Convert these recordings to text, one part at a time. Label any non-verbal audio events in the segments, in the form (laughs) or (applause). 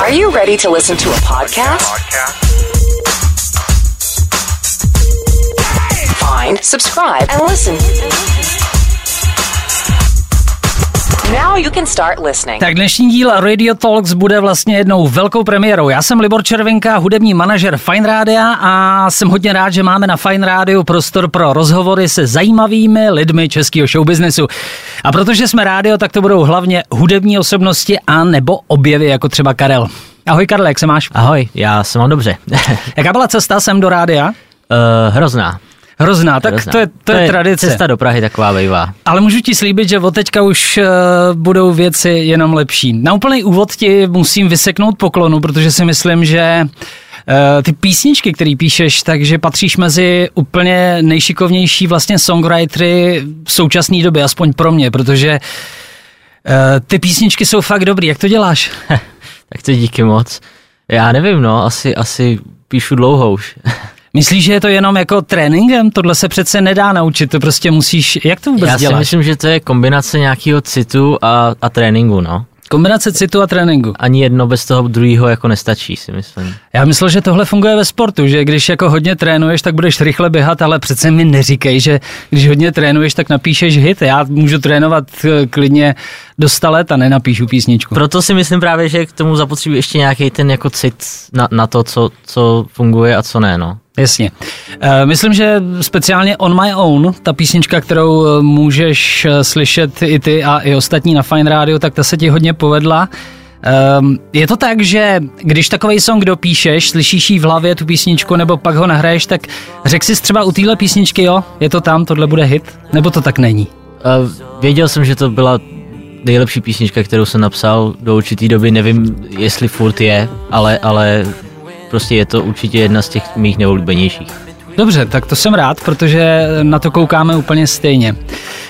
Are you ready to listen to a podcast? Fine, subscribe and listen. Now you can start listening. Tak dnešní díl Radio Talks bude vlastně jednou velkou premiérou. Já jsem Libor Červenka, hudební manažer Fine Rádia a jsem hodně rád, že máme na Fine Rádiu prostor pro rozhovory se zajímavými lidmi českého showbiznesu. A protože jsme rádio, tak to budou hlavně hudební osobnosti a nebo objevy, jako třeba Karel. Ahoj Karle, jak se máš? Ahoj, já se mám dobře. (laughs) Jaká byla cesta sem do rádia? Uh, hrozná. Hrozná, tak hrozná. to je, to, to je tradice. Cesta do Prahy taková bývá. Ale můžu ti slíbit, že od teďka už uh, budou věci jenom lepší. Na úplný úvod ti musím vyseknout poklonu, protože si myslím, že uh, ty písničky, které píšeš, takže patříš mezi úplně nejšikovnější vlastně songwritery v současné době, aspoň pro mě, protože uh, ty písničky jsou fakt dobrý. Jak to děláš? (laughs) tak to díky moc. Já nevím, no, asi, asi píšu dlouho už. (laughs) Myslíš, že je to jenom jako tréninkem? Tohle se přece nedá naučit, to prostě musíš, jak to vůbec Já děláš? si myslím, že to je kombinace nějakého citu a, a tréninku, no. Kombinace citu a tréninku. Ani jedno bez toho druhého jako nestačí, si myslím. Já myslel, že tohle funguje ve sportu, že když jako hodně trénuješ, tak budeš rychle běhat, ale přece mi neříkej, že když hodně trénuješ, tak napíšeš hit. Já můžu trénovat eh, klidně do 100 let a nenapíšu písničku. Proto si myslím právě, že k tomu zapotřebí ještě nějaký ten jako cit na, na to, co, co funguje a co ne, no. Jasně. E, myslím, že speciálně On My Own, ta písnička, kterou eh, můžeš slyšet i ty a i ostatní na Fine Radio, tak ta se ti hodně povedla. Um, je to tak, že když takový song dopíšeš, slyšíš jí v hlavě tu písničku, nebo pak ho nahraješ, tak řek si třeba u téhle písničky, jo, je to tam, tohle bude hit, nebo to tak není? Věděl jsem, že to byla nejlepší písnička, kterou jsem napsal do určitý doby, nevím, jestli furt je, ale, ale prostě je to určitě jedna z těch mých neoblíbenějších. Dobře, tak to jsem rád, protože na to koukáme úplně stejně.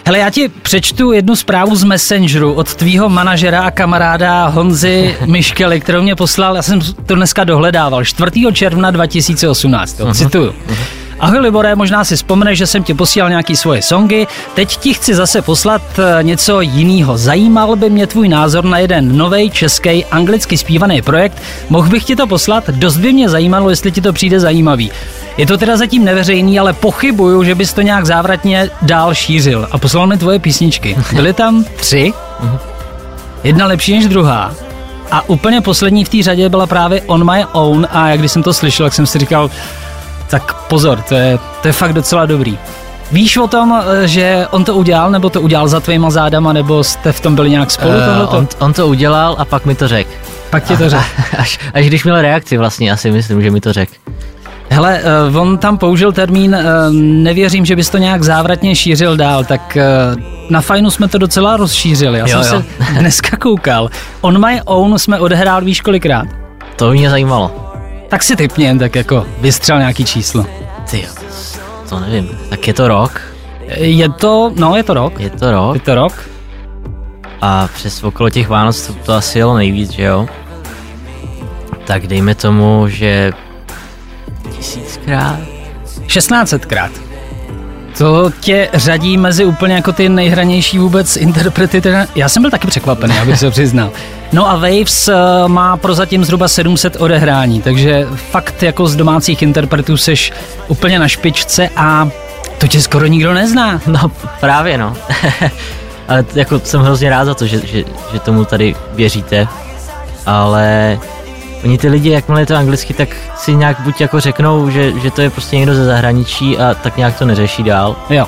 Hele, já ti přečtu jednu zprávu z Messengeru od tvýho manažera a kamaráda Honzy (laughs) Miškely, kterou mě poslal, já jsem to dneska dohledával, 4. června 2018, uh-huh. cituju. Uh-huh. Ahoj Libore, možná si vzpomeneš, že jsem ti posílal nějaký svoje songy. Teď ti chci zase poslat něco jiného. Zajímal by mě tvůj názor na jeden nový český anglicky zpívaný projekt. Mohl bych ti to poslat? Dost by mě zajímalo, jestli ti to přijde zajímavý. Je to teda zatím neveřejný, ale pochybuju, že bys to nějak závratně dál šířil. A poslal mi tvoje písničky. Byly tam tři. Jedna lepší než druhá. A úplně poslední v té řadě byla právě On My Own a jak když jsem to slyšel, tak jsem si říkal, tak pozor, to je, to je fakt docela dobrý. Víš o tom, že on to udělal, nebo to udělal za tvýma zádama, nebo jste v tom byli nějak spolu? Uh, on, on to udělal a pak mi to řekl. Pak ti to řekl. (laughs) Až, až když měl reakci vlastně, asi myslím, že mi to řekl. Hele, uh, on tam použil termín, uh, nevěřím, že bys to nějak závratně šířil dál, tak uh, na fajnu jsme to docela rozšířili. Já jo, jsem jo. se dneska koukal. On My Own jsme odehrál víš kolikrát? To mě zajímalo. Tak si typně jen tak jako vystřel nějaký číslo. Ty jo, to nevím. Tak je to rok? Je to, no je to rok. Je to rok. Je to rok. A přes okolo těch Vánoc to, to asi jelo nejvíc, že jo? Tak dejme tomu, že tisíckrát? 16krát. To tě řadí mezi úplně jako ty nejhranější vůbec interprety. Já jsem byl taky překvapený, abych se přiznal. No a Waves uh, má prozatím zhruba 700 odehrání, takže fakt jako z domácích interpretů seš úplně na špičce a to tě skoro nikdo nezná. No právě no. (laughs) ale jako jsem hrozně rád za to, že, že, že tomu tady věříte, ale oni ty lidi, jakmile to anglicky, tak si nějak buď jako řeknou, že, že to je prostě někdo ze zahraničí a tak nějak to neřeší dál. Jo.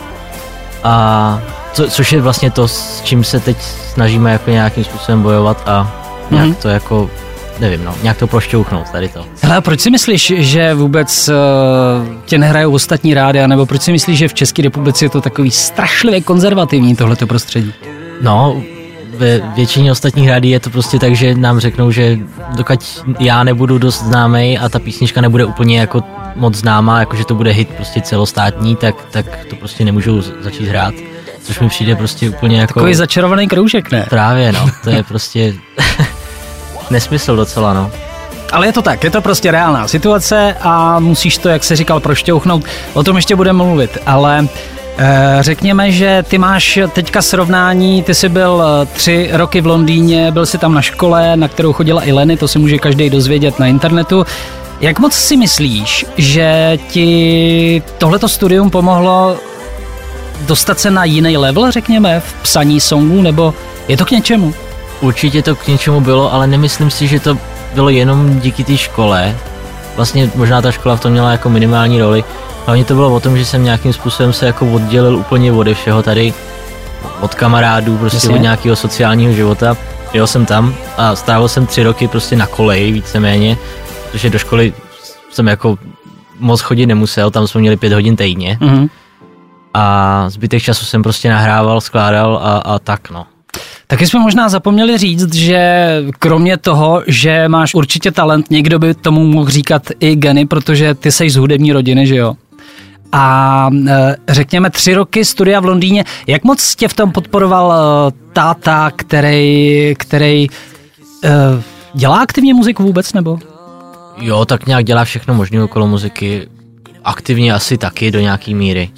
A co, což je vlastně to, s čím se teď snažíme jako nějakým způsobem bojovat a nějak mm-hmm. to jako, nevím no, nějak to prošťouchnout tady to. Hele, a proč si myslíš, že vůbec uh, tě nehrajou ostatní rádia, nebo proč si myslíš, že v České republice je to takový strašlivě konzervativní tohleto prostředí? No, ve většině ostatních rádií je to prostě tak, že nám řeknou, že dokud já nebudu dost známý a ta písnička nebude úplně jako moc známá, jakože to bude hit prostě celostátní, tak, tak to prostě nemůžou začít hrát. Což mi přijde prostě úplně jako... Takový začarovaný kroužek, ne? Právě, no. To je prostě (laughs) nesmysl docela, no. Ale je to tak, je to prostě reálná situace a musíš to, jak se říkal, prošťouchnout. O tom ještě budeme mluvit, ale Řekněme, že ty máš teďka srovnání, ty jsi byl eh, tři roky v Londýně, byl jsi tam na škole, na kterou chodila i Leny, to si může každý dozvědět na internetu. Jak moc si myslíš, že ti tohleto studium pomohlo dostat se na jiný level, řekněme, v psaní songů, nebo je to k něčemu? Určitě to k něčemu bylo, ale nemyslím si, že to bylo jenom díky té škole. Vlastně možná ta škola v tom měla jako minimální roli. Hlavně to bylo o tom, že jsem nějakým způsobem se jako oddělil úplně ode všeho tady, od kamarádů, prostě Jasně. od nějakého sociálního života. Jel jsem tam a strávil jsem tři roky prostě na koleji víceméně, protože do školy jsem jako moc chodit nemusel, tam jsme měli pět hodin týdně Mhm. a zbytek času jsem prostě nahrával, skládal a, a tak no. Taky jsme možná zapomněli říct, že kromě toho, že máš určitě talent, někdo by tomu mohl říkat i geny, protože ty jsi z hudební rodiny, že jo? A e, řekněme tři roky studia v Londýně. Jak moc tě v tom podporoval e, táta, který, který e, dělá aktivně muziku vůbec, nebo? Jo, tak nějak dělá všechno možné okolo muziky. Aktivně asi taky do nějaký míry.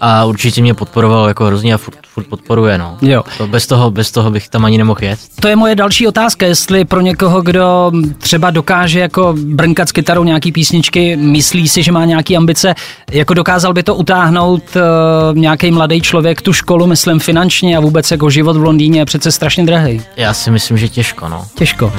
A určitě mě podporoval jako hrozně a furt, furt podporuje, no. Jo. To bez, toho, bez toho bych tam ani nemohl jet. To je moje další otázka, jestli pro někoho, kdo třeba dokáže jako brnkat s kytarou nějaký písničky, myslí si, že má nějaký ambice, jako dokázal by to utáhnout uh, nějaký mladý člověk tu školu, myslím finančně a vůbec jako život v Londýně je přece strašně drahý. Já si myslím, že těžko, no. Těžko.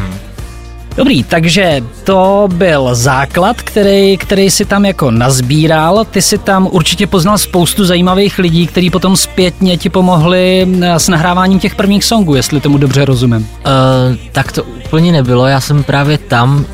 Dobrý, takže to byl základ, který, který si tam jako nazbíral. Ty si tam určitě poznal spoustu zajímavých lidí, kteří potom zpětně ti pomohli eh, s nahráváním těch prvních songů, jestli tomu dobře rozumím. Uh, tak to úplně nebylo, já jsem právě tam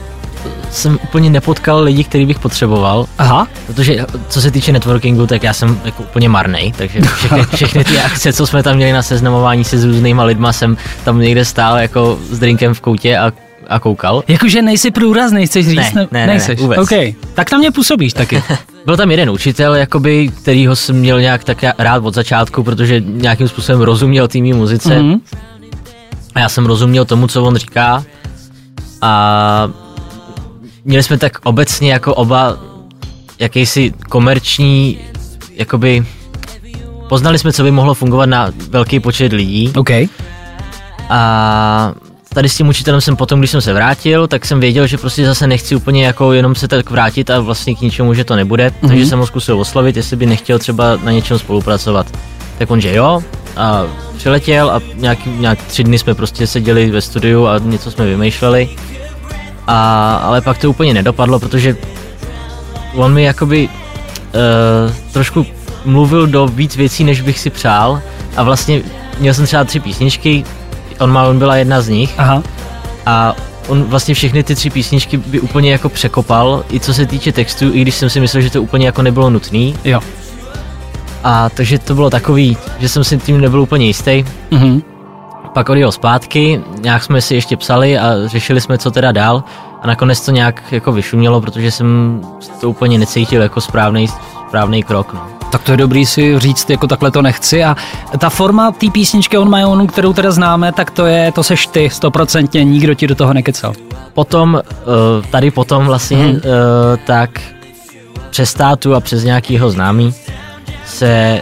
jsem úplně nepotkal lidi, který bych potřeboval, Aha, protože co se týče networkingu, tak já jsem jako úplně marnej, takže všechny, (laughs) všechny ty akce, co jsme tam měli na seznamování se s různýma lidma, jsem tam někde stál jako s drinkem v koutě a, a koukal. Jakože nejsi průrazný, chceš říct? Ne, ne, ne, nejseš. ne, vůbec. OK, tak na mě působíš taky. (laughs) Byl tam jeden učitel, jakoby, kterýho jsem měl nějak tak rád od začátku, protože nějakým způsobem rozuměl té muzice. Mhm. A já jsem rozuměl tomu, co on říká. A měli jsme tak obecně jako oba jakýsi komerční, jakoby poznali jsme, co by mohlo fungovat na velký počet lidí. OK. A tady s tím učitelem jsem potom, když jsem se vrátil, tak jsem věděl, že prostě zase nechci úplně jako jenom se tak vrátit a vlastně k ničemu, že to nebude. Mm-hmm. Takže jsem ho zkusil oslovit, jestli by nechtěl třeba na něčem spolupracovat. Tak on, že jo, a přiletěl a nějak, nějak tři dny jsme prostě seděli ve studiu a něco jsme vymýšleli. A, ale pak to úplně nedopadlo, protože on mi jakoby uh, trošku mluvil do víc věcí, než bych si přál. A vlastně měl jsem třeba tři písničky, on, má, on byla jedna z nich Aha. a on vlastně všechny ty tři písničky by úplně jako překopal, i co se týče textu, i když jsem si myslel, že to úplně jako nebylo nutný. Jo. A takže to bylo takový, že jsem si tím nebyl úplně jistý. Mhm. Pak odjel zpátky, nějak jsme si ještě psali a řešili jsme, co teda dál. A nakonec to nějak jako vyšumělo, protože jsem to úplně necítil jako správný, správný krok. No. Tak to je dobrý si říct, jako takhle to nechci. A ta forma té písničky On My Own, kterou teda známe, tak to je, to seš ty, stoprocentně, nikdo ti do toho nekecal. Potom, eh, tady potom vlastně, hmm. tak přes tátu a přes nějakýho známý se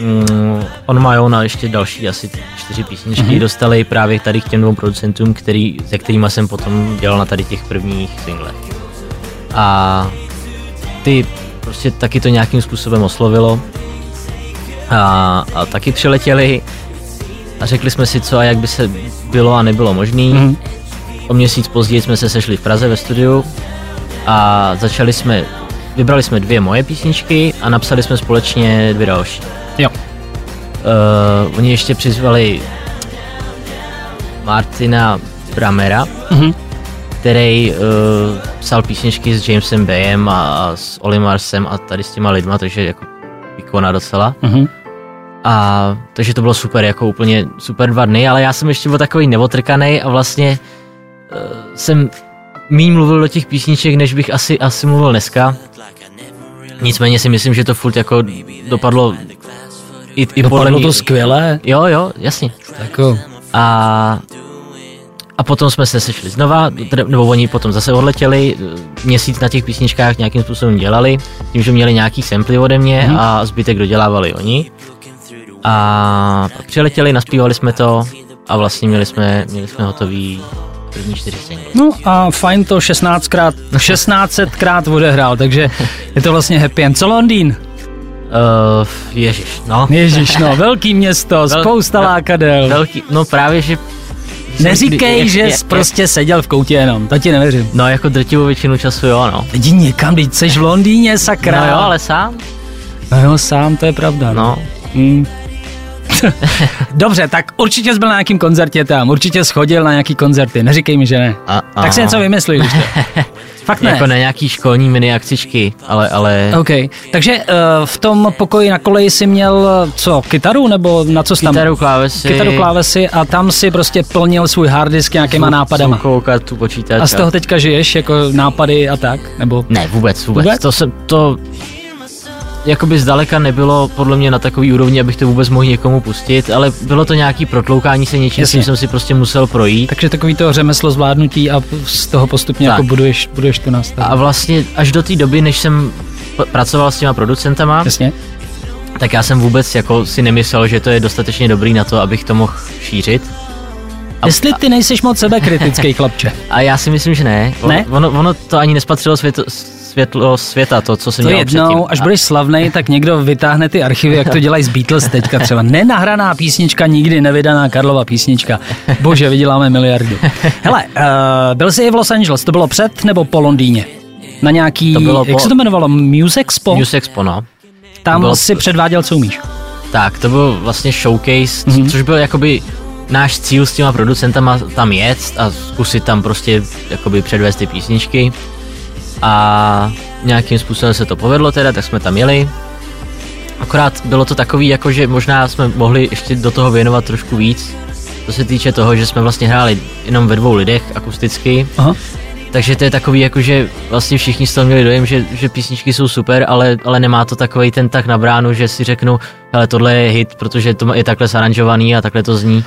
mm, on má on a ještě další asi čtyři písničky mm-hmm. dostali právě tady k těm dvou producentům, který, se kterými jsem potom dělal na tady těch prvních singlech. A ty prostě taky to nějakým způsobem oslovilo a, a taky přiletěli a řekli jsme si, co a jak by se bylo a nebylo možný. Mhm. O měsíc později jsme se sešli v Praze ve studiu a začali jsme, vybrali jsme dvě moje písničky a napsali jsme společně dvě další. Jo. Uh, oni ještě přizvali Martina Bramera, Mhm. Který uh, psal písničky s Jamesem Bayem a, a s Olimarsem a tady s těma lidma, takže jako ikona docela. Mhm. A takže to bylo super, jako úplně super dva dny, ale já jsem ještě byl takový neotrkaný a vlastně uh, jsem míň mluvil do těch písniček, než bych asi, asi mluvil dneska. Nicméně si myslím, že to furt jako dopadlo i, i podle Dopadlo mě. to skvěle. Jo, jo, jasně. Jako, A, A potom jsme se sešli znova, nebo oni potom zase odletěli, měsíc na těch písničkách nějakým způsobem dělali, tím, že měli nějaký samply ode mě Mhm. a zbytek dodělávali oni. A pak přiletěli, naspívali jsme to a vlastně měli jsme, měli jsme hotový první čtyři singly. No a fajn to 16krát, 1600krát odehrál, takže je to vlastně happy end. Co Londýn? Uh, ježiš, no. Ježíš, no, velký město, Vel- spousta vel- lákadel. Velký, no právě, že... Neříkej, jak- že jsi prostě seděl v koutě jenom, to ti nevěřím. No jako drtivou většinu času jo, no. Jdi někam, teď jsi v Londýně, sakra. No jo, ale sám? No jo, sám, to je pravda. No. Hmm. (laughs) Dobře, tak určitě jsi byl na nějakým koncertě tam, určitě schodil na nějaký koncerty, neříkej mi, že ne. A, Tak si něco vymyslí, když to. (laughs) Fakt ne. Jako na nějaký školní mini akcičky, ale, ale OK, takže uh, v tom pokoji na koleji si měl eh, co, kytaru nebo na co jsi tam? kytaru, klávesy, Kytaru, klávesy a tam si prostě plnil svůj hard disk nějakýma nápadama. zvukovou kartu, počítač. A z toho teďka žiješ, jako nápady a tak? Nebo Ne, vůbec, vůbec. Vůbec? To jsem, to jakoby zdaleka nebylo podle mě na takový úrovni, abych to vůbec mohl někomu pustit, ale bylo to nějaký protloukání se něčím, Jasně. jsem si prostě musel projít. takže takový to řemeslo zvládnutí a z toho postupně Tak. jako buduješ, buduješ tu nástavu. A vlastně až do té doby, než jsem pracoval s těma producentama, Jasně. tak já jsem vůbec jako si nemyslel, že to je dostatečně dobrý na to, abych to mohl šířit. A- Jestli ty nejseš moc sebekritický (laughs) chlapče. A já si myslím, že ne. Ono- Ne? Ono, ono to ani nespatřilo světlo, světlo světa, to, co To dělal jednou, předtím. až budeš slavnej, tak někdo vytáhne ty archivy, jak to dělají z Beatles teďka třeba. Nenahraná písnička, nikdy nevydaná Karlova písnička. Bože, vyděláme miliardu. Hele, uh, byl jsi i v Los Angeles, to bylo před nebo po Londýně? Na nějaký, To bylo jak po- se to jmenovalo, Music Expo? Music Expo, no. Tam bylo- si předváděl, co umíš. Tak, to byl vlastně showcase, Mhm. mm-hmm. což byl jakoby náš cíl s těma producentama tam jet a zkusit tam prostě jakoby předvést ty písničky. A nějakým způsobem se to povedlo teda, tak jsme tam jeli. Akorát bylo to takový, jako že možná jsme mohli ještě do toho věnovat trošku víc. Co se týče toho, že jsme vlastně hráli jenom ve dvou lidech akusticky, Aha. takže to je takový, jako že vlastně všichni z toho měli dojem, že, že písničky jsou super, ale, ale nemá to takový ten tak na bránu, že si řeknu, hele, tohle je hit, protože to je takhle zaranžovaný a takhle to zní.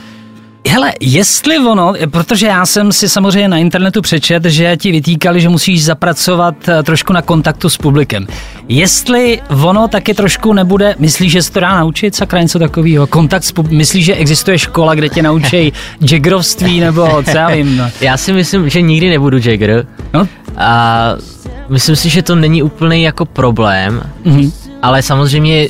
Hele, jestli ono, protože já jsem si samozřejmě na internetu přečet, že ti vytýkali, že musíš zapracovat eh, trošku na kontaktu s publikem. Jestli ono taky trošku nebude, myslíš, že se to dá naučit, sakra něco takového? Kontakt s publikem, myslíš, že existuje škola, kde tě naučí (laughs) jaggerovství nebo co já vím? no? Já si myslím, že nikdy nebudu Jagger No, a myslím si, že to není úplný jako problém, mhm. ale samozřejmě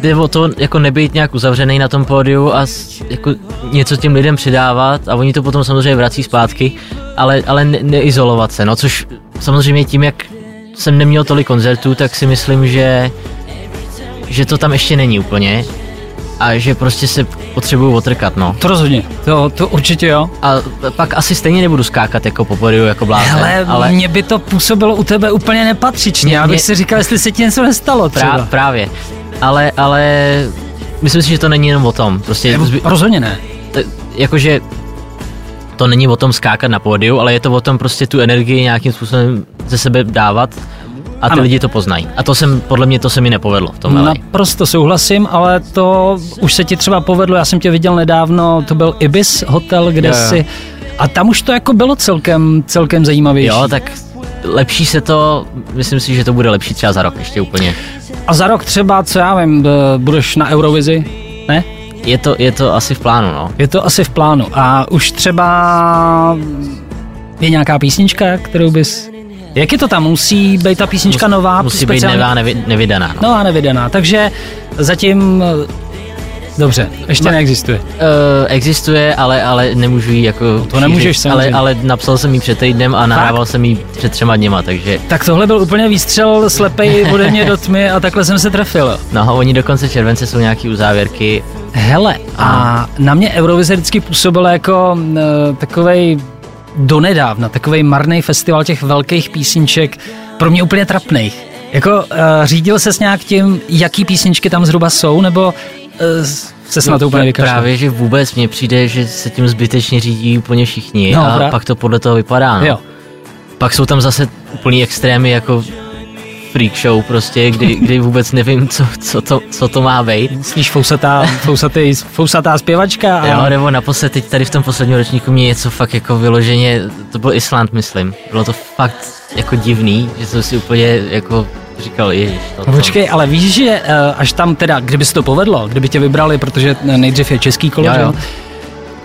jde o to jako nebejt nějak uzavřený na tom pódiu a jako něco těm lidem přidávat a oni to potom samozřejmě vrací zpátky, ale, ale ne, neizolovat se, no což samozřejmě tím, jak jsem neměl tolik koncertů, tak si myslím, že, že to tam ještě není úplně a že prostě se potřebuju otrkat, no. to rozhodně, to, to určitě jo. A pak asi stejně nebudu skákat jako po pódiu, jako blázen, Hele, ale mně by to působilo u tebe úplně nepatřičně, Mě- já bych mě- si říkal, jestli se ti něco nestalo třeba. prá, právě. Ale, ale myslím si, že to není jenom o tom. Prostě zby, Rozhodně ne. t- jakože to není o tom skákat na pódiu, ale je to o tom prostě tu energii nějakým způsobem ze sebe dávat a ty Ano. lidi to poznají. A to jsem, podle mě to se mi nepovedlo v tom LA. Naprosto souhlasím, ale to už se ti třeba povedlo, já jsem tě viděl nedávno, to byl Ibis hotel, kde Jo, jo. si... A tam už to jako bylo celkem, celkem zajímavější. Jo, tak lepší se to, myslím si, že to bude lepší třeba za rok ještě úplně. A za rok třeba, co já vím, b- budeš na Eurovizi? Ne? Je to, je to asi v plánu, no. Je to asi v plánu. A už třeba je nějaká písnička, kterou bys... Jak je to tam? Musí být ta písnička nová? Musí být speciálně- nevá, nevi, nevydaná, no. No a nevydaná. Takže zatím... Dobře, ještě Ma- neexistuje. Uh, existuje, ale, ale nemůžu jí jako to nemůžeš šířit. ale, samozřejmě. ale napsal jsem jí před týdnem a nahrával jsem jí před třema dněma, takže Tak tohle byl úplně výstřel slepej (laughs) ode mě do tmy a takhle jsem se trefil. no, oni do konce července jsou nějaký uzávěrky. Hele, a na mě Eurovize vždycky působilo jako uh, takovej donedávna, takovej marný festival těch velkých písniček, pro mě úplně trapných. Jako uh, řídil se s nějak tím, jaký písničky tam zhruba jsou, nebo se na to úplně vykašlal? Právě, že vůbec mně přijde, že se tím zbytečně řídí úplně všichni No, a pra- pak to podle toho vypadá. No. Jo. Pak jsou tam zase úplný extrémy, jako freak show prostě, kdy, kdy vůbec nevím, co, co, to, co to má být. Myslíš fousatá, fousatý, fousatá zpěvačka? A... Jo, nebo naposled teď tady v tom posledním ročníku mě něco fakt jako vyloženě, to byl Island, myslím. Bylo to fakt jako divný, že jsem si úplně jako říkal, ježiš, to, No počkej, ale víš, že eh, až tam teda, kdyby se to povedlo, kdyby tě vybrali, protože nejdřív je český kolo, Jo, jo.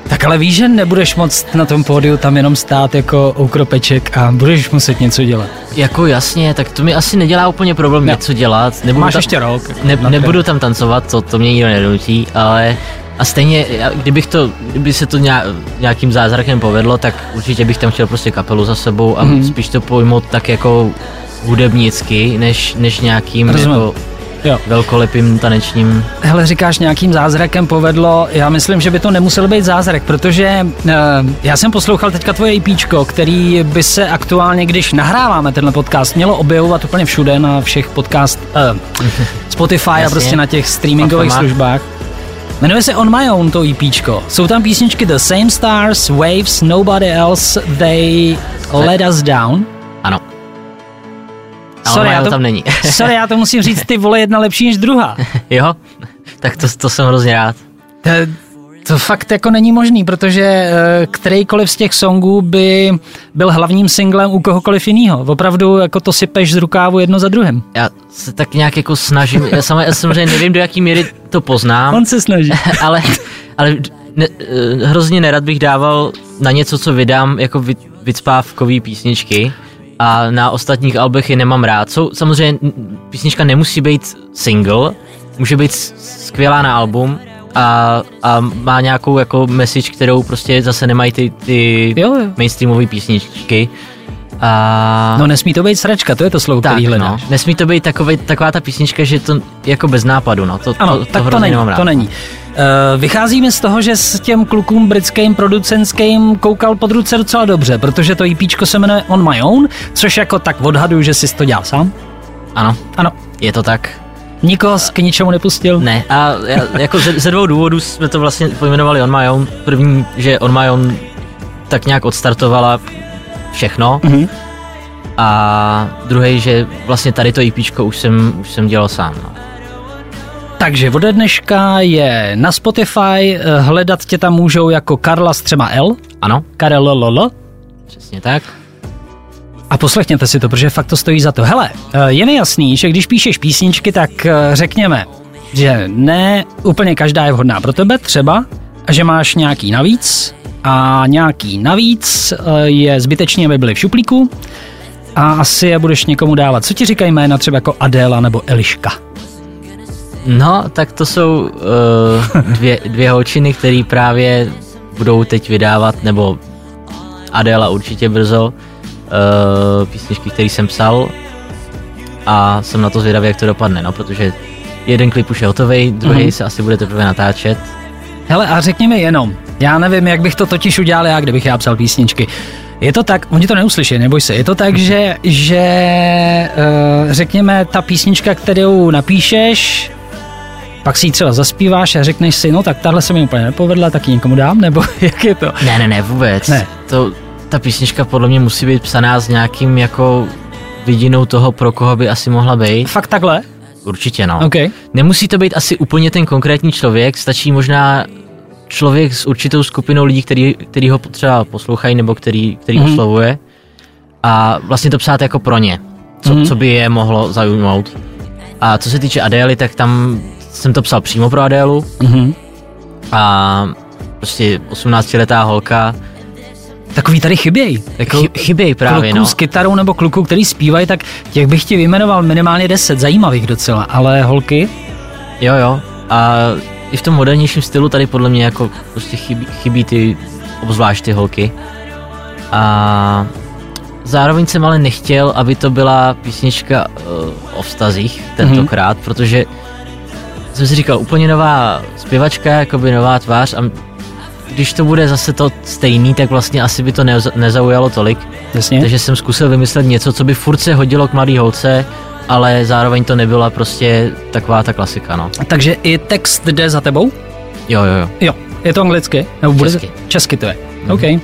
tak ale víš, že nebudeš moc na tom pódiu tam jenom stát jako ukropeček a budeš muset něco dělat. Jako jasně, tak to mi asi nedělá úplně problém Ne. něco dělat. Nebudu Máš tam, ještě rok. jako Ne, nebudu tam tancovat, to, to mě nikdo nedonutí, ale a stejně, kdybych to, kdyby se to nějak, nějakým zázrakem povedlo, tak určitě bych tam chtěl prostě kapelu za sebou a Mhm. mm-hmm. spíš to pojmout tak jako hudebnicky, než, než nějakým Rozumím. jako Jo. velkolepým tanečním. Hele, říkáš, nějakým zázrakem povedlo. Já myslím, že by to nemusel být zázrak, protože uh, já jsem poslouchal teďka tvoje EPčko, který by se aktuálně, když nahráváme tenhle podcast, mělo objevovat úplně všude na všech podcast uh, (laughs) Spotify a Jasně. prostě na těch streamingových Platformách. službách. Jmenuje se On My Own to EPčko. Jsou tam písničky The Same Stars, Waves, Nobody Else, They Let Us Down. Sorry, já to tam není. (laughs) Sorry, já to musím říct, ty vole, jedna lepší než druhá. (laughs) jo? Tak to, to jsem hrozně rád. To, to fakt jako není možný, protože eh, kterýkoliv z těch songů by byl hlavním singlem u kohokoliv jiného. Opravdu jako to sypeš z rukávu jedno za druhým. Já se tak nějak jako snažím, já, sama, já samozřejmě nevím, do jaký míry to poznám. On se snaží. (laughs) ale, ale ne, eh, hrozně nerad bych dával na něco, co vydám jako vy, vycpávkový písničky a na ostatních albech je nemám rád. Jsou, samozřejmě písnička nemusí být single, může být skvělá na album a, a má nějakou jako message, kterou prostě zase nemají ty, ty Jo, jo. mainstreamové písničky. A... No nesmí to být sračka, to je to slovo, tak, který no. hledáš. Nesmí to být takovej, taková ta písnička, že to jako bez nápadu, no. To, Ano, to, tak to hrozně není, nemám rád. to není. Uh, vycházíme z toho, že s těm klukům britským producentským koukal pod ruce docela dobře, protože to EPčko se jmenuje On My Own, což jako tak odhaduju, že jsi to dělal sám. Ano, Ano, je to tak. nikoho k ničemu nepustil. Ne, a já, jako ze, ze dvou důvodů jsme to vlastně pojmenovali On My Own. První, že On My Own tak nějak odstartovala všechno. Mhm. A druhý, že vlastně tady to EPčko už jsem, už jsem dělal sám. No. Takže ode dneška je na Spotify, eh, hledat tě tam můžou jako Karla s třema L, Ano, Karel Lolo, přesně tak. a poslechněte si to, protože fakt to stojí za to. Hele, eh, je mi jasný, že když píšeš písničky, tak eh, řekněme, že ne úplně každá je vhodná pro tebe třeba, a že máš nějaký navíc a nějaký navíc je zbytečně, aby byly v šuplíku a asi je budeš někomu dávat. Co ti říkají jména třeba jako Adéla nebo Eliška? No, tak to jsou uh, dvě, dvě holčiny, které právě budou teď vydávat, nebo Adela určitě brzo, uh, písničky, které jsem psal a jsem na to zvědavý, jak to dopadne, no, protože jeden klip už je hotový, druhý Mhm. se asi bude teprve natáčet. Hele, a řekni mi jenom, já nevím, jak bych to totiž udělal já, kdybych já psal písničky. Je to tak, oni to neuslyší, neboj se, je to tak, že, že uh, řekněme, ta písnička, kterou napíšeš, pak si ji třeba zaspíváš a řekneš si, no tak tahle se mi úplně nepovedla, tak ji někomu dám, nebo (laughs) jak je to? Ne, ne, ne, vůbec. Ne. To, ta písnička podle mě musí být psaná s nějakým jako vidinou toho, pro koho by asi mohla být. Fakt takhle? Určitě, no. OK. Nemusí to být asi úplně ten konkrétní člověk, stačí možná člověk s určitou skupinou lidí, který, který ho třeba poslouchají nebo který, který Mhm. mm-hmm. oslovuje a vlastně to psát jako pro ně, co, Mhm. mm-hmm. co by je mohlo zaujmout. A co se týče Adély, tak tam jsem to psal přímo pro Adélu Mhm. a prostě 18-letá holka, Takový tady chybějí. jako Chy, chyběj právě, kluků no. s kytarou nebo kluků, který zpívají, tak těch bych ti vyjmenoval minimálně 10, zajímavých docela, ale holky, Jo, jo. A i v tom modernějším stylu tady podle mě jako prostě chybí, chybí ty, obzvlášť ty holky. A zároveň jsem ale nechtěl, aby to byla písnička uh, o vztazích tentokrát, mm-hmm. protože jsem si říkal, úplně nová zpěvačka, jakoby nová tvář a když to bude zase to stejný, tak vlastně asi by to neza, nezaujalo tolik. jasně. Takže jsem zkusil vymyslet něco, co by furt se hodilo k mladý holce, ale zároveň to nebyla prostě taková ta klasika, no. Takže i text jde za tebou? Jo, jo, jo. Jo, je to anglicky? Nebo bude Česky. Česky to je. OK. Uh,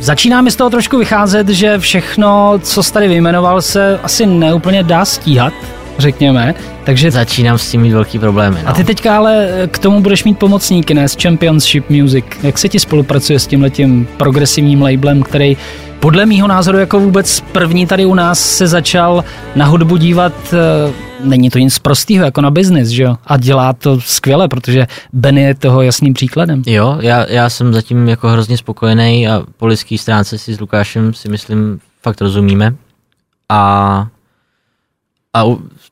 začíná mi z toho trošku vycházet, že všechno, co jsi tady vyjmenoval, se asi neúplně dá stíhat, řekněme. Takže Začínám s tím mít velký problémy. No. a ty teďka ale k tomu budeš mít pomocníky, ne? S Championship Music. Jak se ti spolupracuje s tímhletím progresivním labelem, který podle mýho názoru jako vůbec první tady u nás se začal na hudbu dívat, eh, není to nic prostého jako na biznis, že jo? A dělá to skvěle, protože Benny je toho jasným příkladem. Jo, já, já jsem zatím jako hrozně spokojený a po lidský stránce si s Lukášem si myslím fakt rozumíme. A, a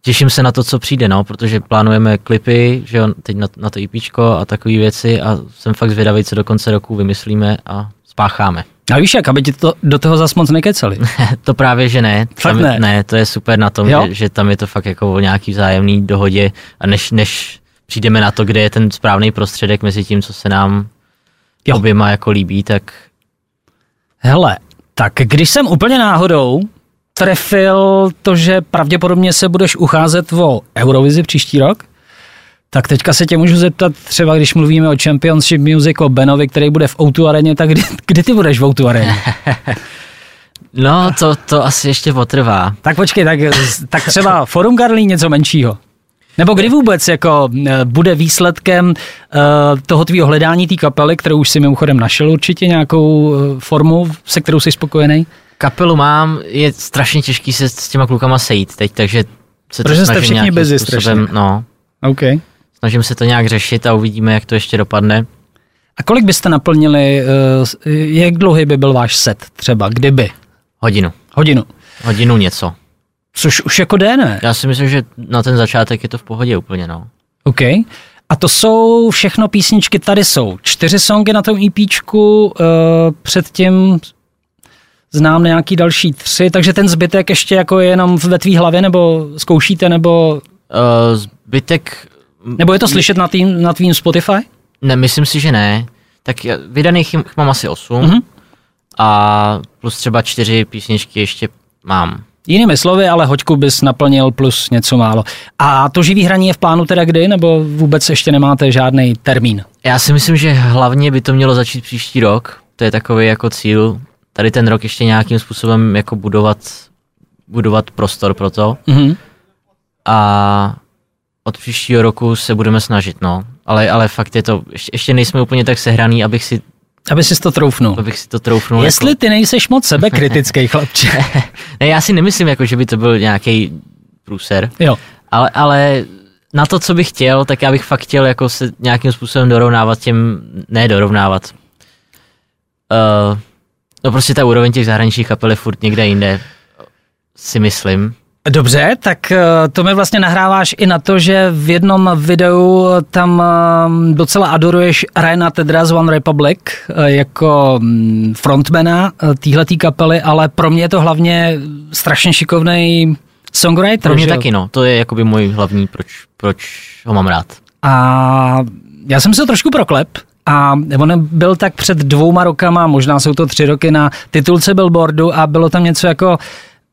těším se na to, co přijde, no, protože plánujeme klipy, že jo, teď na, na to IPčko a takové věci a jsem fakt zvědavý, co do konce roku vymyslíme a spácháme. A víš jak, aby ti to do toho zas moc nekecali. (laughs) to právě, že ne. Fakt tam, ne? Ne, to je super na tom, Jo? že, že, tam je to fakt jako o nějaký vzájemný dohodě a než, než přijdeme na to, kde je ten správný prostředek mezi tím, co se nám jo. oběma jako líbí, tak Hele, tak když jsem úplně náhodou trefil to, že pravděpodobně se budeš ucházet o Eurovizi příští rok, tak teďka se tě můžu zeptat, třeba když mluvíme o Championship Music, o Benovi, který bude v O2 areně, tak kdy, kdy ty budeš v O2 areně? (laughs) no to, to asi ještě potrvá. Tak počkej, tak, tak třeba Forum Garlí něco menšího. Nebo kdy vůbec jako eh, bude výsledkem uh, toho tvýho hledání té kapely, kterou už si mimochodem našel určitě nějakou uh, formu, se kterou jsi spokojený? Kapelu mám, je strašně těžký se s těma klukama sejít teď, takže se Protože to jste snažím všichni způsobem, strašně. no, OK. snažím se to nějak řešit a uvidíme, jak to ještě dopadne. A kolik byste naplnili, uh, jak dlouhý by byl váš set třeba, kdyby? Hodinu. Hodinu. Hodinu něco. Což už jako jde, ne? Já si myslím, že na ten začátek je to v pohodě úplně, no. OK. A to jsou všechno písničky, tady jsou čtyři songy na tom EPčku, uh, předtím znám nějaký další tři, takže ten zbytek ještě jako je jenom ve tvý hlavě, nebo zkoušíte, nebo, Uh, zbytek... nebo je to slyšet na, tým, na tvým Spotify? Ne, myslím si, že ne. Tak vydaných jich mám asi 8 Mhm. mm-hmm. a plus třeba čtyři písničky ještě mám. Jinými slovy, ale hoďku bys naplnil plus něco málo. A to živý hraní je v plánu teda kdy, nebo vůbec ještě nemáte žádný termín? Já si myslím, že hlavně by to mělo začít příští rok. To je takový jako cíl. Tady ten rok ještě nějakým způsobem jako budovat, budovat prostor pro to. Mhm. A od příštího roku se budeme snažit, no. Ale, ale fakt je to, ještě, ještě nejsme úplně tak sehraný, abych si, Aby si to troufnul. abych si to troufnul. Jestli jako, ty nejseš moc sebekritický (laughs) chlapče. (laughs) ne, já si nemyslím, jako, že by to byl nějaký průser. jo. Ale, ale na to, co bych chtěl, tak já bych fakt chtěl jako se nějakým způsobem dorovnávat těm, ne dorovnávat. Uh, no prostě ta úroveň těch zahraničních kapel je furt někde jinde, si myslím. Dobře, tak eh, to mi vlastně nahráváš i na to, že v jednom videu tam eh, docela adoruješ Ryana Tedra z One Republic eh, jako mm, frontmana eh, téhletý kapely, ale pro mě je to hlavně strašně šikovný songwriter. Pro mě že taky no, to je jakoby můj hlavní, proč, proč ho mám rád. A já jsem se to trošku proklep a on byl tak před dvouma rokama, možná jsou to tři roky na titulce Billboardu a bylo tam něco jako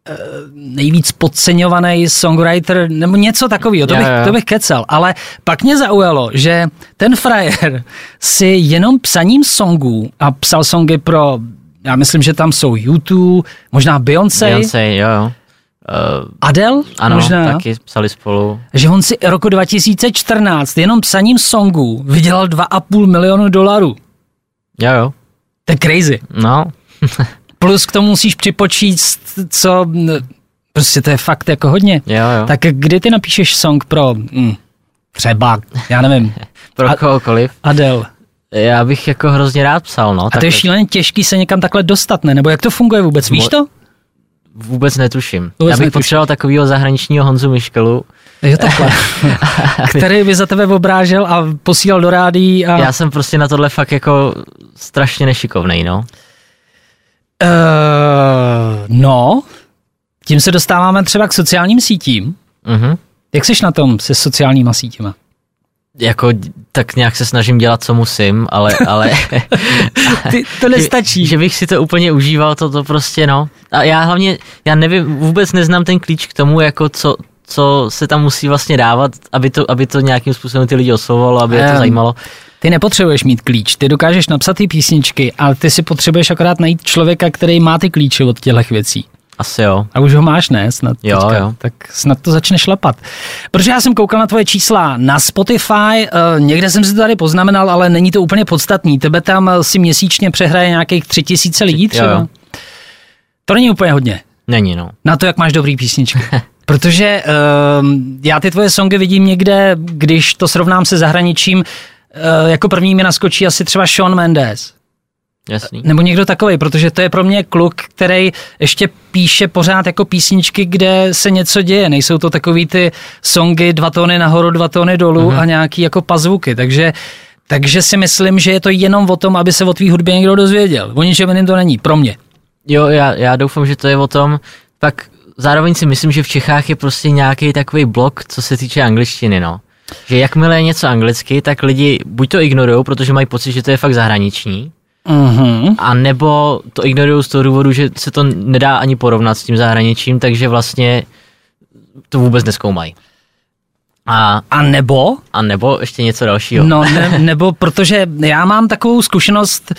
eh, nejvíc podceňovaný songwriter, nebo něco takového, to, bych, to bych kecal. Ale pak mě zaujalo, že ten frajer si jenom psaním songů a psal songy pro, já myslím, že tam jsou YouTube, možná Beyoncé, Beyoncé, jo, jo. Uh, Adele, ano, možná. taky psali spolu. že on si roku 2014 jenom psaním songů vydělal 2,5 milionu dolarů. Jo, jo. To je crazy. No, (laughs) Plus k tomu musíš připočíst, co... Prostě to je fakt jako hodně. jo, jo. Tak kdy ty napíšeš song pro hm, třeba, já nevím, (laughs) Pro a- kohokoliv. Adele. Já bych jako hrozně rád psal, no. A to je šíleně těžký se někam takhle dostat, ne? Nebo jak to funguje vůbec? Víš to? Vůbec netuším. Vůbec Já bych netuším. potřeboval takového zahraničního Honzu Miškelu. Jo, takhle. (laughs) Který by za tebe obrážel a posílal do rádí a... Já jsem prostě na tohle fakt jako strašně nešikovnej, no. Uh, no, tím se dostáváme třeba k sociálním sítím. Mhm. Jak jsi na tom se sociálníma sítěma? Jako tak nějak se snažím dělat, co musím, ale, ale (laughs) Ty, to nestačí. že, že bych si to úplně užíval, to, to prostě no. A já hlavně, já nevím, vůbec neznám ten klíč k tomu, jako co, co se tam musí vlastně dávat, aby to, aby to nějakým způsobem ty lidi oslovovalo, aby je to zajímalo. ty nepotřebuješ mít klíč, ty dokážeš napsat ty písničky, ale ty si potřebuješ akorát najít člověka, který má ty klíče od těchto věcí. Asi jo. A už ho máš, ne? Snad Jo, teďka. jo. Tak snad to začne šlapat. Protože já jsem koukal na tvoje čísla na Spotify, uh, někde jsem si to tady poznamenal, ale není to úplně podstatný. Tebe tam eh, si měsíčně přehraje nějakých tři tisíce lidí třeba. jo. To není úplně hodně. Není, no. Na to, jak máš dobrý písničky. (laughs) Protože uh, já ty tvoje songy vidím někde, když to srovnám se zahraničím, uh, jako první mi naskočí asi třeba Sean Mendes. Jasný. Nebo někdo takový, protože to je pro mě kluk, který ještě píše pořád jako písničky, kde se něco děje. Nejsou to takový ty songy dva tóny nahoru, dva tóny dolů Mhm. a nějaký jako pazvuky. Takže, takže si myslím, že je to jenom o tom, aby se o tvý hudbě někdo dozvěděl. O ničem jiným to není, pro mě. Jo, já, já doufám, že to je o tom. Tak zároveň si myslím, že v Čechách je prostě nějaký takový blok, co se týče angličtiny, no. Že jakmile je něco anglicky, tak lidi buď to ignorují, protože mají pocit, že to je fakt zahraniční, Mhm. a nebo to ignorují z toho důvodu, že se to nedá ani porovnat s tím zahraničím, takže vlastně to vůbec neskoumají. A, A nebo a nebo ještě něco dalšího. No, ne, (laughs) nebo protože já mám takovou zkušenost,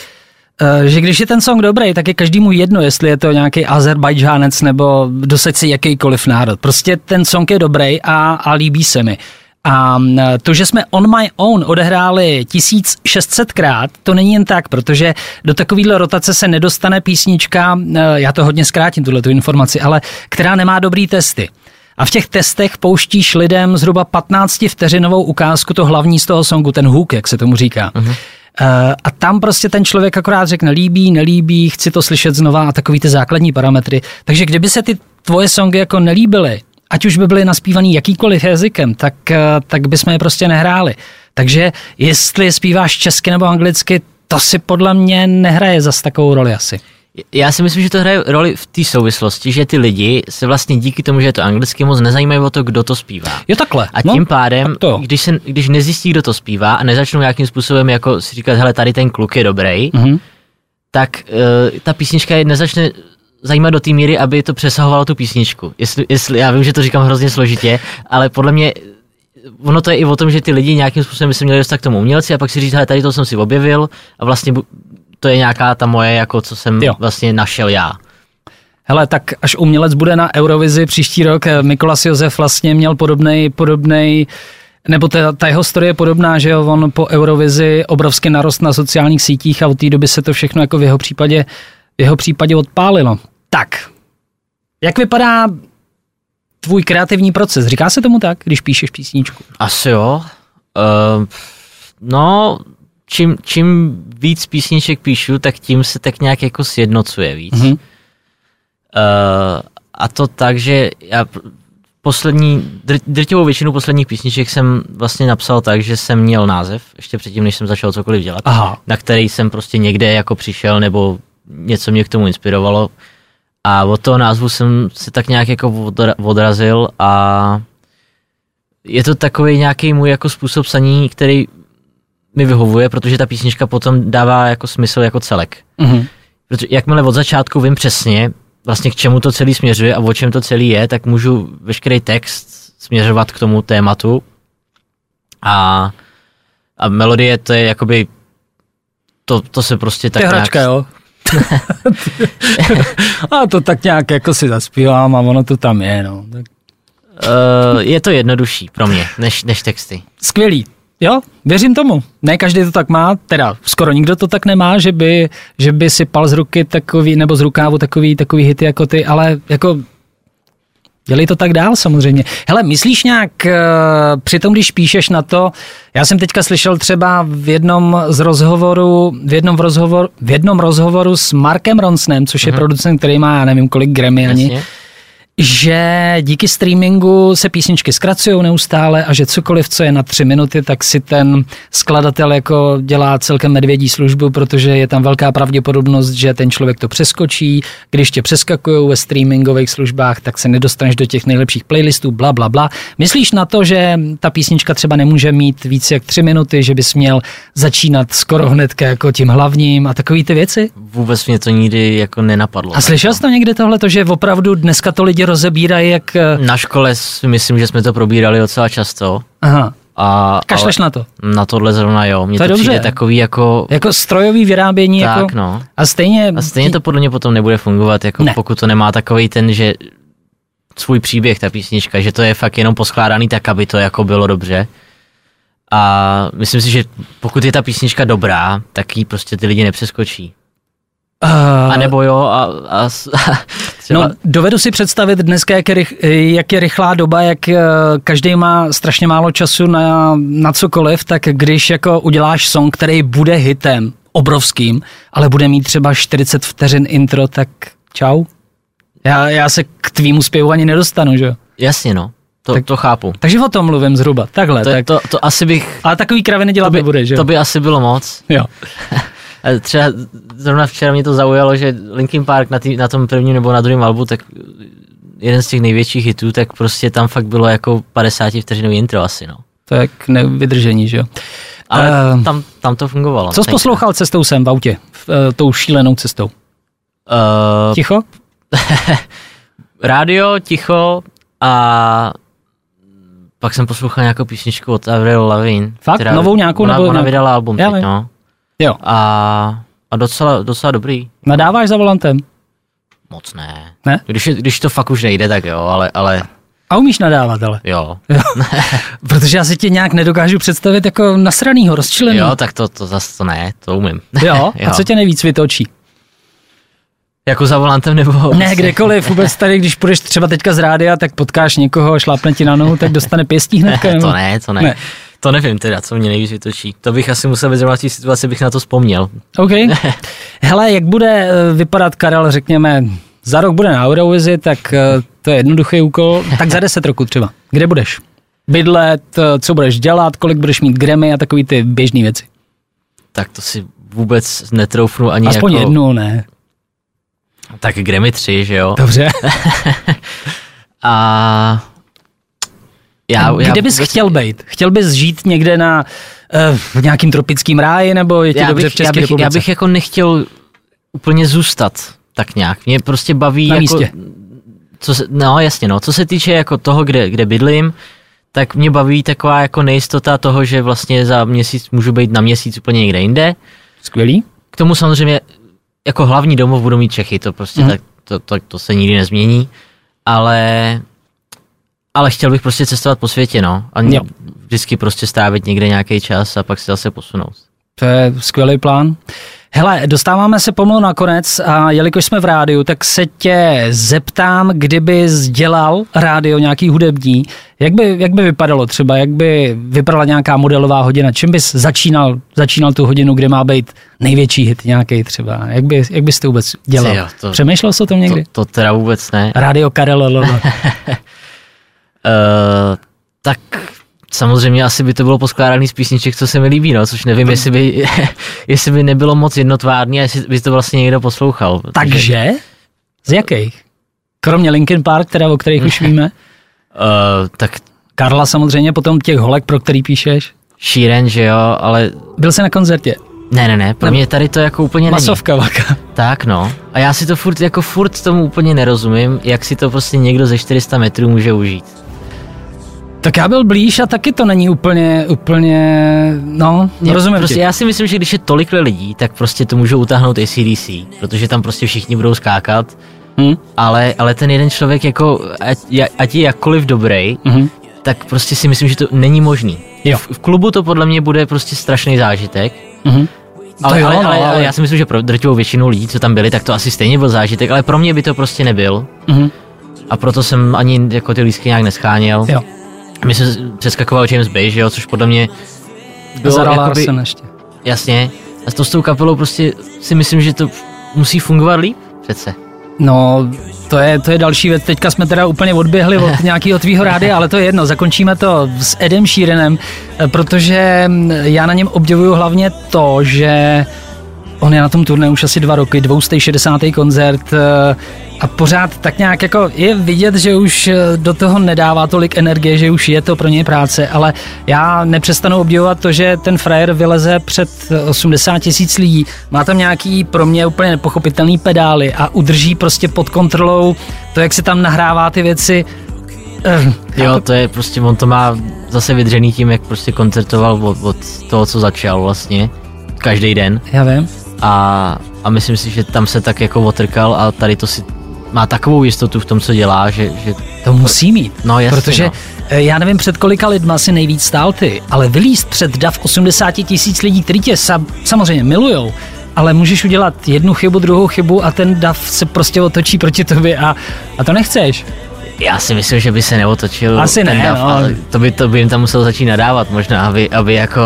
eh, že když je ten song dobrý, tak je každému jedno, jestli je to nějaký Azerbajdžánec nebo dosaď si jakýkoliv národ. Prostě ten song je dobrý a, a líbí se mi. A to, že jsme On My Own odehráli 1600krát, to není jen tak, protože do takovéhle rotace se nedostane písnička, eh, já to hodně zkrátím, tuhle tu informaci, ale která nemá dobrý testy. A v těch testech pouštíš lidem zhruba 15 vteřinovou ukázku, to hlavní z toho songu, ten hook, jak se tomu říká. Uh-huh. A tam prostě ten člověk akorát řekne líbí, nelíbí, chci to slyšet znova a takový ty základní parametry. Takže kdyby se ty tvoje songy jako nelíbily, ať už by byly naspívaný jakýkoliv jazykem, tak, eh, tak bychom je prostě nehráli. Takže jestli zpíváš česky nebo anglicky, to si podle mě nehraje zas takovou roli asi. Já si myslím, že to hraje roli v té souvislosti, že ty lidi se vlastně díky tomu, že je to anglicky, moc nezajímají o to, kdo to zpívá. Jo takhle. A tím pádem, tak to když, se, když nezjistí, kdo to zpívá a nezačnou nějakým způsobem jako si říkat, hele, tady ten kluk je dobrý, Mhm. tak uh, ta písnička je nezačne zajímat do té míry, aby to přesahovalo tu písničku. Jestli, jestli, já vím, že to říkám hrozně složitě, ale podle mě ono to je i o tom, že ty lidi nějakým způsobem by se měli dostat k tomu umělci a pak si říct, hele, tady to jsem si objevil a vlastně to je nějaká ta moje, jako co jsem Jo. vlastně našel já. Hele, tak až umělec bude na Eurovizi příští rok, eh, Mikolas Josef vlastně měl podobnej, podobnej nebo ta, ta jeho story je podobná, že jo, on po Eurovizi obrovsky narost na sociálních sítích a od té doby se to všechno jako v jeho případě, v jeho případě odpálilo. Tak, jak vypadá tvůj kreativní proces? Říká se tomu tak, když píšeš písničku? Asi jo. Uh, no, čím, čím víc písniček píšu, tak tím se tak nějak jako sjednocuje víc. Mhm. Uh, a to tak, že já poslední, dr- drtivou většinu posledních písniček jsem vlastně napsal tak, že jsem měl název, ještě předtím, než jsem začal cokoliv dělat, Aha. na který jsem prostě někde jako přišel, nebo něco mě k tomu inspirovalo. A od toho názvu jsem se tak nějak jako odra- odrazil a je to takový nějaký můj jako způsob psaní, který mi vyhovuje, protože ta písnička potom dává jako smysl jako celek. Mhm. Protože jakmile od začátku vím přesně, vlastně k čemu to celý směřuje a o čem to celý je, tak můžu veškerý text směřovat k tomu tématu. A, a melodie to je jakoby to, to se prostě tak To je hračka, nějak, jo? (laughs) a to tak nějak jako si zaspívám a ono to tam je, no. Tak Uh, je to jednodušší pro mě, než, než texty. Skvělý. Jo, věřím tomu. Ne každý to tak má, teda skoro nikdo to tak nemá, že by, že by si pal z ruky takový, nebo z rukávu takový, takový hity jako ty, ale jako Dělej to tak dál samozřejmě. Hele, myslíš nějak uh, při tom, když píšeš na to, já jsem teďka slyšel třeba v jednom z rozhovoru, v jednom, v rozhovor, v jednom rozhovoru s Markem Ronsnem, což je producent, který má, já nevím, kolik Grammy ani, Jasně. Že díky streamingu se písničky zkracují neustále a že cokoliv, co je na tři minuty, tak si ten skladatel jako dělá celkem medvědí službu, protože je tam velká pravděpodobnost, že ten člověk to přeskočí. Když tě přeskakují ve streamingových službách, tak se nedostaneš do těch nejlepších playlistů, bla, bla, bla. Myslíš na to, že ta písnička třeba nemůže mít víc jak tři minuty, že bys měl začínat skoro hnedka jako tím hlavním a takový ty věci? Vůbec mě to nikdy jako nenapadlo. A slyšel jsi to někdy tohle, to, že opravdu dneska to lidi rozebírají jak... eh, Na škole si myslím, že jsme to probírali docela často. Aha. A, Kašleš na to. Na tohle zrovna jo. Mně To to, je to přijde dobře. takový jako... Jako strojový vyrábění. Tak, jako, no. A stejně... A stejně to podle mě potom nebude fungovat, jako Ne. pokud to nemá takový ten, že svůj příběh, ta písnička, že to je fakt jenom poskládaný tak, aby to jako bylo dobře. A myslím si, že pokud je ta písnička dobrá, tak ji prostě ty lidi nepřeskočí. Uh, A nebo jo, a, a, (laughs) třeba, No, dovedu si představit dneska, jak je, rych, jak je rychlá doba, jak eh, každý má strašně málo času na, na cokoliv, tak když jako uděláš song, který bude hitem, obrovským, ale bude mít třeba 40 vteřin intro, tak čau. Já, já se k tvýmu zpěvu ani nedostanu, že jo? jasně no, to, Tak- to chápu. Takže o tom mluvím zhruba, takhle. To, tak, to, to asi bych, ale takový kraviny dělat to by, nebude, že jo? to by asi bylo moc. Jo. (laughs) A Třeba zrovna včera mě to zaujalo, že Linkin Park na, tý, na tom prvním nebo na druhém albu, tak jeden z těch největších hitů, tak prostě tam fakt bylo jako 50 vteřinový intro asi, no. To je k nevydržení, že jo? Ale Eh, tam, tam to fungovalo. Co jsi poslouchal cestou sem v autě? V, eh, tou šílenou cestou? Uh, Ticho? (laughs) rádio, ticho a pak jsem poslouchal nějakou písničku od Avril Lavigne. Fakt? Novou nějakou ona, nebo- Ona vydala album Já teď, no. Jo. A, a docela, docela dobrý. Nadáváš za volantem? Moc ne. Ne? Když, když to fakt už nejde, tak jo, ale, ale A umíš nadávat, ale. jo. (laughs) Protože já si tě nějak nedokážu představit jako nasranýho, rozčilenýho. Jo, tak to, to zase to ne, to umím. jo? A (laughs) Jo. co tě nejvíc vytočí? Jako za volantem nebo... Ne, kdekoliv, vůbec tady, když půjdeš třeba teďka z rádia, tak potkáš někoho, šlápne ti na nohu, tak dostane pěstí hnedka. (laughs) nebo- to ne, to ne. Ne. To nevím teda, co mě nejvíc vytočí. To bych asi musel být zrovna té situaci, bych na to vzpomněl. (laughs) OK. Hele, jak bude eh, vypadat Karel, řekněme, za rok bude na Eurovizi, tak eh, to je jednoduchý úkol. Tak za deset roku třeba. Kde budeš? Bydlet, eh, co budeš dělat, kolik budeš mít Grammy a takový ty běžné věci. Tak to si vůbec netroufnu ani Aspoň jako... jednu, ne? Tak Grammy 3, že jo? Dobře. (laughs) A... Já, já Kde bys vůbec- chtěl být? Chtěl bys žít někde na uh, v nějakým tropickým ráji, nebo je ti já dobře bych, v České já, bych, republice? já bych jako nechtěl úplně zůstat tak nějak. Mě prostě baví Na jako... místě. Co se, no jasně, no. Co se týče jako toho, kde, kde bydlím, tak mě baví taková jako nejistota toho, že vlastně za měsíc můžu být na měsíc úplně někde jinde. Skvělý. K tomu samozřejmě jako hlavní domov budu mít Čechy, to prostě mm. tak, to, to, to se nikdy nezmění, ale ale chtěl bych prostě cestovat po světě, no. A Jo. vždycky prostě strávit někde nějaký čas a pak si zase posunout. To je skvělý plán. Hele, dostáváme se pomalu na konec a jelikož jsme v rádiu, tak se tě zeptám, kdyby dělal rádio nějaký hudební, jak by, jak by vypadalo třeba, jak by vypadala nějaká modelová hodina, čím bys začínal, začínal tu hodinu, kde má být největší hit nějaký třeba, jak, by, jak bys to vůbec dělal? Jo, to- Přemýšlel jsi o tom někdy? To, to teda vůbec ne. Rádio Karel. (laughs) Uh, tak samozřejmě asi by to bylo poskládaný z písniček, co se mi líbí, no, což nevím, jestli by, (laughs) jestli by nebylo moc jednotvárný a jestli by to vlastně někdo poslouchal. protože, Takže? Z jakých? Kromě Linkin Park, teda o kterých už (laughs) víme. Uh, tak Karla samozřejmě, potom těch holek, pro který píšeš. Sheeran, že jo, ale Byl jsi na koncertě. ne, ne, ne, pro mě tady to jako úplně není. Masovka vaka. Tak no. A já si to furt, jako furt tomu úplně nerozumím, jak si to prostě někdo ze 400 metrů může užít. Tak já byl blíž a taky to není úplně, úplně, no, rozumím prostě já si myslím, že když je tolik lidí, tak prostě to můžou utáhnout ACDC, protože tam prostě všichni budou skákat, Hm? ale, ale ten jeden člověk jako, ať, ať je jakkoliv dobrý, Mhm. tak prostě si myslím, že to není možný. Jo. V, v klubu to podle mě bude prostě strašný zážitek, Mhm. ale, jo, ale, no, ale, ale- ale já si myslím, že pro drtivou většinu lidí, co tam byli, tak to asi stejně byl zážitek, ale pro mě by to prostě nebyl. Mhm. A proto jsem ani jako ty lístky nějak nescháněl. Jo. My jsme přeskakoval James Bay, že jo, což podle mě bylo Zara jakoby, Larsen ještě. jasně. A to s tou kapelou prostě si myslím, že to musí fungovat líp přece. No, to je, to je další věc. Teďka jsme teda úplně odběhli od (laughs) nějakého tvýho rádia, ale to je jedno. Zakončíme to s Edem Sheeranem, eh, protože mm, já na něm obdivuju hlavně to, že on je na tom turné už asi dva roky, 260. koncert eh, a pořád tak nějak jako je vidět, že už eh, do toho nedává tolik energie, že už je to pro něj práce, ale já nepřestanu obdivovat to, že ten frajer vyleze před 80 tisíc lidí, má tam nějaký pro mě úplně nepochopitelný pedály a udrží prostě pod kontrolou to, jak se tam nahrává ty věci Jo, to je prostě, on to má zase vydřený tím, jak prostě koncertoval od, od toho, co začal vlastně, každý den. Já vím. A, a myslím si, že tam se tak jako otrkal a tady to si má takovou jistotu v tom, co dělá, že, že To musí mít. No, jasně, Protože no. eh, já nevím, před kolika lidma si nejvíc stál ty, ale vylíst před dav 80 tisíc lidí, kteří tě sa, samozřejmě milujou, ale můžeš udělat jednu chybu, druhou chybu a ten dav se prostě otočí proti tobě a, a to nechceš. já si myslím, že by se neotočil Asi ten ne, dav, no. ale to by, to by jim tam musel začít nadávat možná, aby, aby jako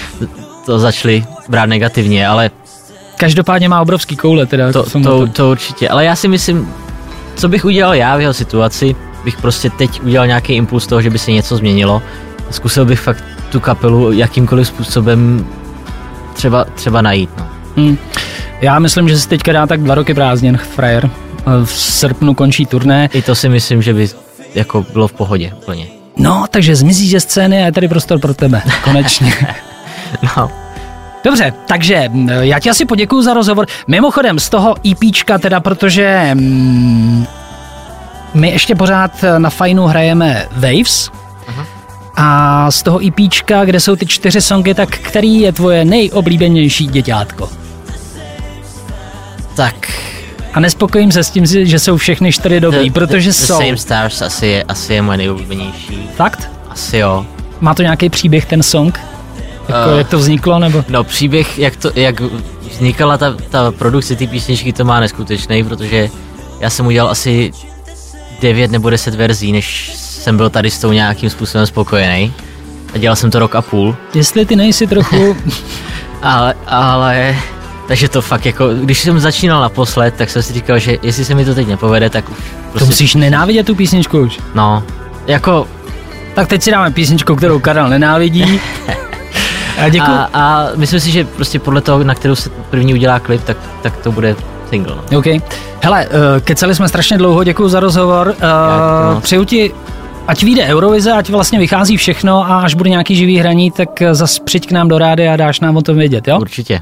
(laughs) to začali brát negativně, ale Každopádně má obrovský koule teda. To, to, to určitě, ale já si myslím, co bych udělal já v jeho situaci, bych prostě teď udělal nějaký impuls toho, že by se něco změnilo. Zkusil bych fakt tu kapelu jakýmkoliv způsobem třeba, třeba najít. No. Hmm. Já myslím, že se teďka dá tak dva roky prázdnin, frajer. V srpnu končí turné. I to si myslím, že by jako bylo v pohodě úplně. No, takže zmizí ze scény a je tady prostor pro tebe. (laughs) Konečně. No, Dobře, takže já ti asi poděkuju za rozhovor. Mimochodem z toho EPčka teda, protože mm, my ještě pořád na Fajnu hrajeme Waves, a z toho EPčka, kde jsou ty čtyři songy, tak který je tvoje nejoblíbenější děťátko? tak A nespokojím se s tím, že jsou všechny čtyři dobrý, the, protože the, the jsou. Same Stars asi je, asi je moje nejoblíbenější. Fakt? Asi jo. Má to nějaký příběh ten song? Jako, Eh. jak to vzniklo, nebo? No příběh, jak, to, jak vznikala ta, ta produkce té písničky, to má neskutečný, protože já jsem udělal asi 9 nebo 10 verzí, než jsem byl tady s tou nějakým způsobem spokojený. A dělal jsem to rok a půl, Jestli ty nejsi trochu... (laughs) ale, ale takže to fakt jako, když jsem začínal naposled, tak jsem si říkal, že jestli se mi to teď nepovede, tak už to prostě, musíš nenávidět tu písničku už. no, jako Tak teď si dáme písničku, kterou Karel nenávidí. (laughs) A děkuji. a, a myslím si, že prostě podle toho, na kterou se první udělá klip, tak, tak to bude single, no. OK. Hele, uh, keceli jsme strašně dlouho, děkuji za rozhovor. Uh, přeju ti, ať vyjde Eurovize, ať vlastně vychází všechno a až bude nějaký živý hraní, tak eh, zas přijď k nám do rády a dáš nám o tom vědět, jo? Určitě,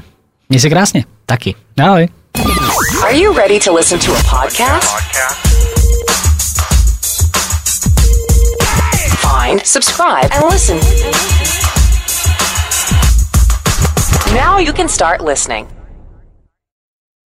Měj se krásně. taky. Ahoj. Are you ready to listen to a podcast? Find, subscribe, and listen. Now you can start listening.